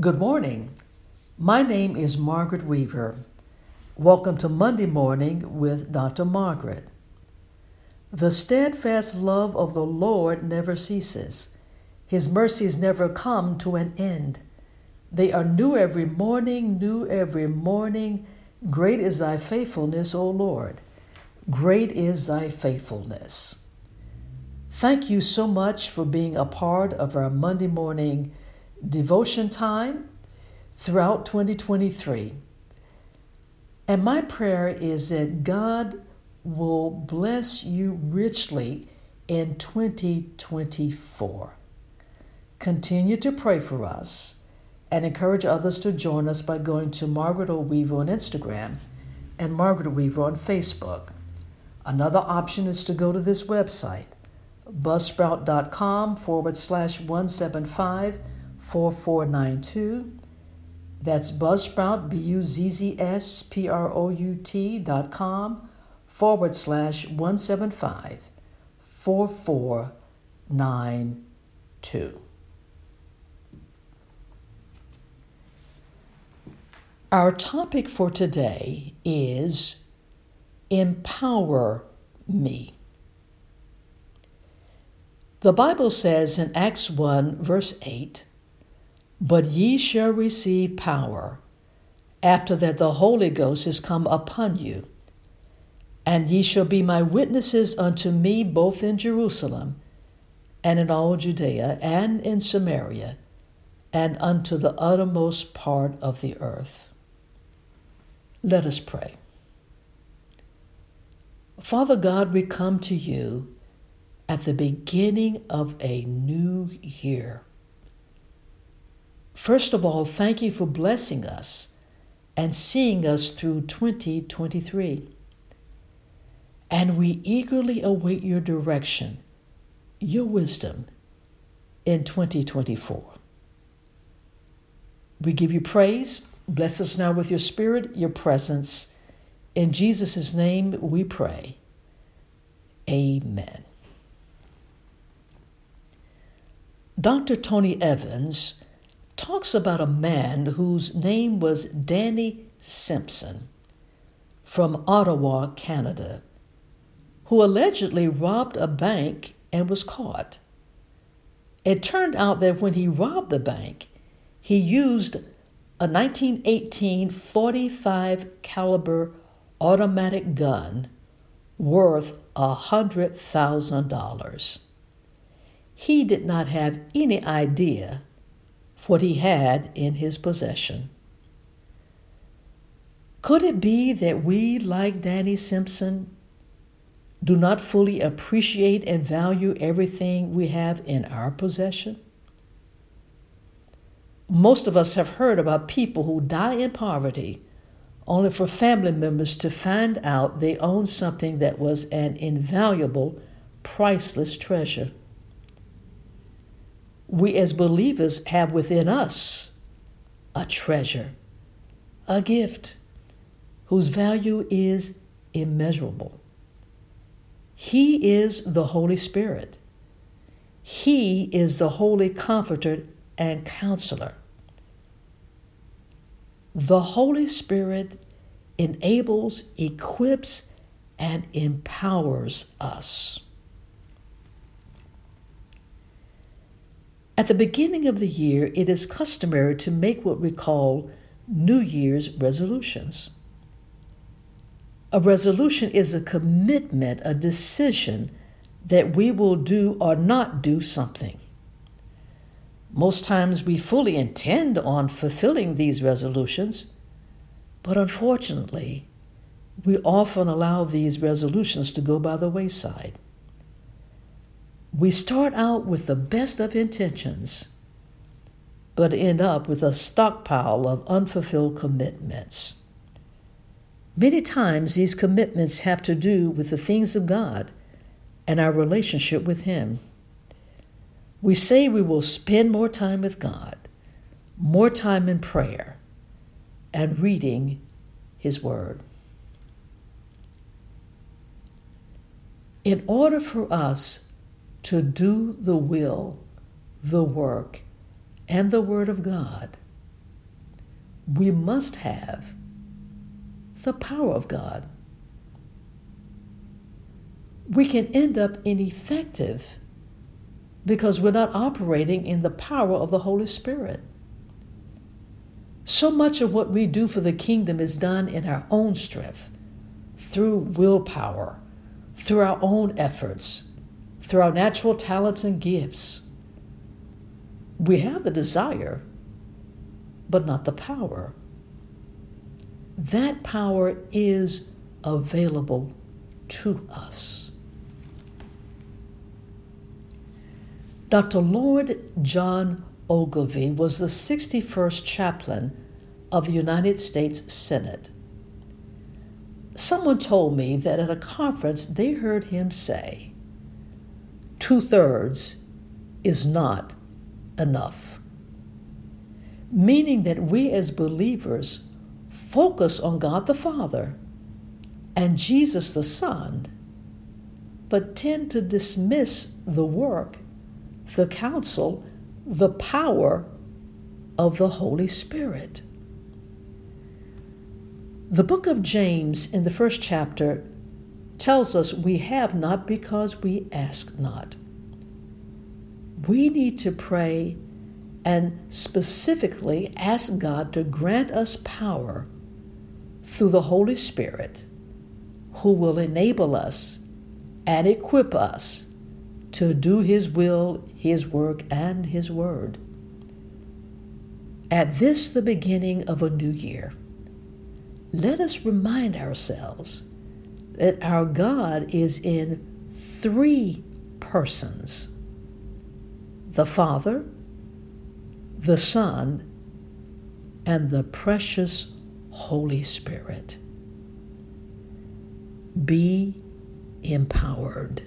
Good morning. My name is Margaret Weaver. Welcome to Monday Morning with Dr. Margaret. The steadfast love of the Lord never ceases. His mercies never come to an end. They are new every morning, new every morning. Great is thy faithfulness, O Lord. Great is thy faithfulness. Thank you so much for being a part of our Monday morning devotion time throughout 2023. And my prayer is that God will bless you richly in 2024. Continue to pray for us and encourage others to join us by going to Margaret O. Weaver on Instagram and Margaret Weaver on Facebook. Another option is to go to this website, buzzsprout.com forward slash 175 4492. That's Buzzsprout, B U Z Z S P R O U T dot com forward slash 175 4492. Our topic for today is Empower Me. The Bible says in Acts 1, verse 8, But ye shall receive power after that the Holy Ghost is come upon you, and ye shall be my witnesses unto me both in Jerusalem and in all Judea and in Samaria and unto the uttermost part of the earth. Let us pray. Father God, we come to you at the beginning of a new year. First of all, thank you for blessing us and seeing us through 2023. And we eagerly await your direction, your wisdom in 2024. We give you praise Bless us now with your spirit, your presence. In Jesus' name we pray. Amen. Dr. Tony Evans talks about a man whose name was Danny Simpson from Ottawa, Canada, who allegedly robbed a bank and was caught. It turned out that when he robbed the bank, he used a 1918 45 caliber automatic gun worth $100,000. He did not have any idea what he had in his possession. Could it be that we, like Danny Simpson, do not fully appreciate and value everything we have in our possession? Most of us have heard about people who die in poverty only for family members to find out they own something that was an invaluable, priceless treasure. We as believers have within us a treasure, a gift, whose value is immeasurable. He is the Holy Spirit. He is the Holy Comforter and Counselor. The Holy Spirit enables, equips, and empowers us. At the beginning of the year, it is customary to make what we call New Year's resolutions. A resolution is a commitment, a decision that we will do or not do something. Most times we fully intend on fulfilling these resolutions, but unfortunately, we often allow these resolutions to go by the wayside. We start out with the best of intentions, but end up with a stockpile of unfulfilled commitments. Many times, these commitments have to do with the things of God and our relationship with Him. We say we will spend more time with God, more time in prayer, and reading His Word. In order for us to do the will, the work, and the Word of God, we must have the power of God. We can end up ineffective because we're not operating in the power of the Holy Spirit. So much of what we do for the kingdom is done in our own strength, through willpower, through our own efforts, through our natural talents and gifts. We have the desire, but not the power. That power is available to us. Dr. Lloyd John Ogilvie was the 61st chaplain of the United States Senate. Someone told me that at a conference they heard him say, two thirds is not enough. Meaning that we as believers focus on God the Father and Jesus the Son, but tend to dismiss the work, the counsel, the power of the Holy Spirit. The book of James, in the first chapter, tells us we have not because we ask not. We need to pray and specifically ask God to grant us power through the Holy Spirit, who will enable us and equip us to do His will, His work, and His word. At this, the beginning of a new year, let us remind ourselves that our God is in three persons the Father, the Son, and the precious Holy Spirit. Be empowered.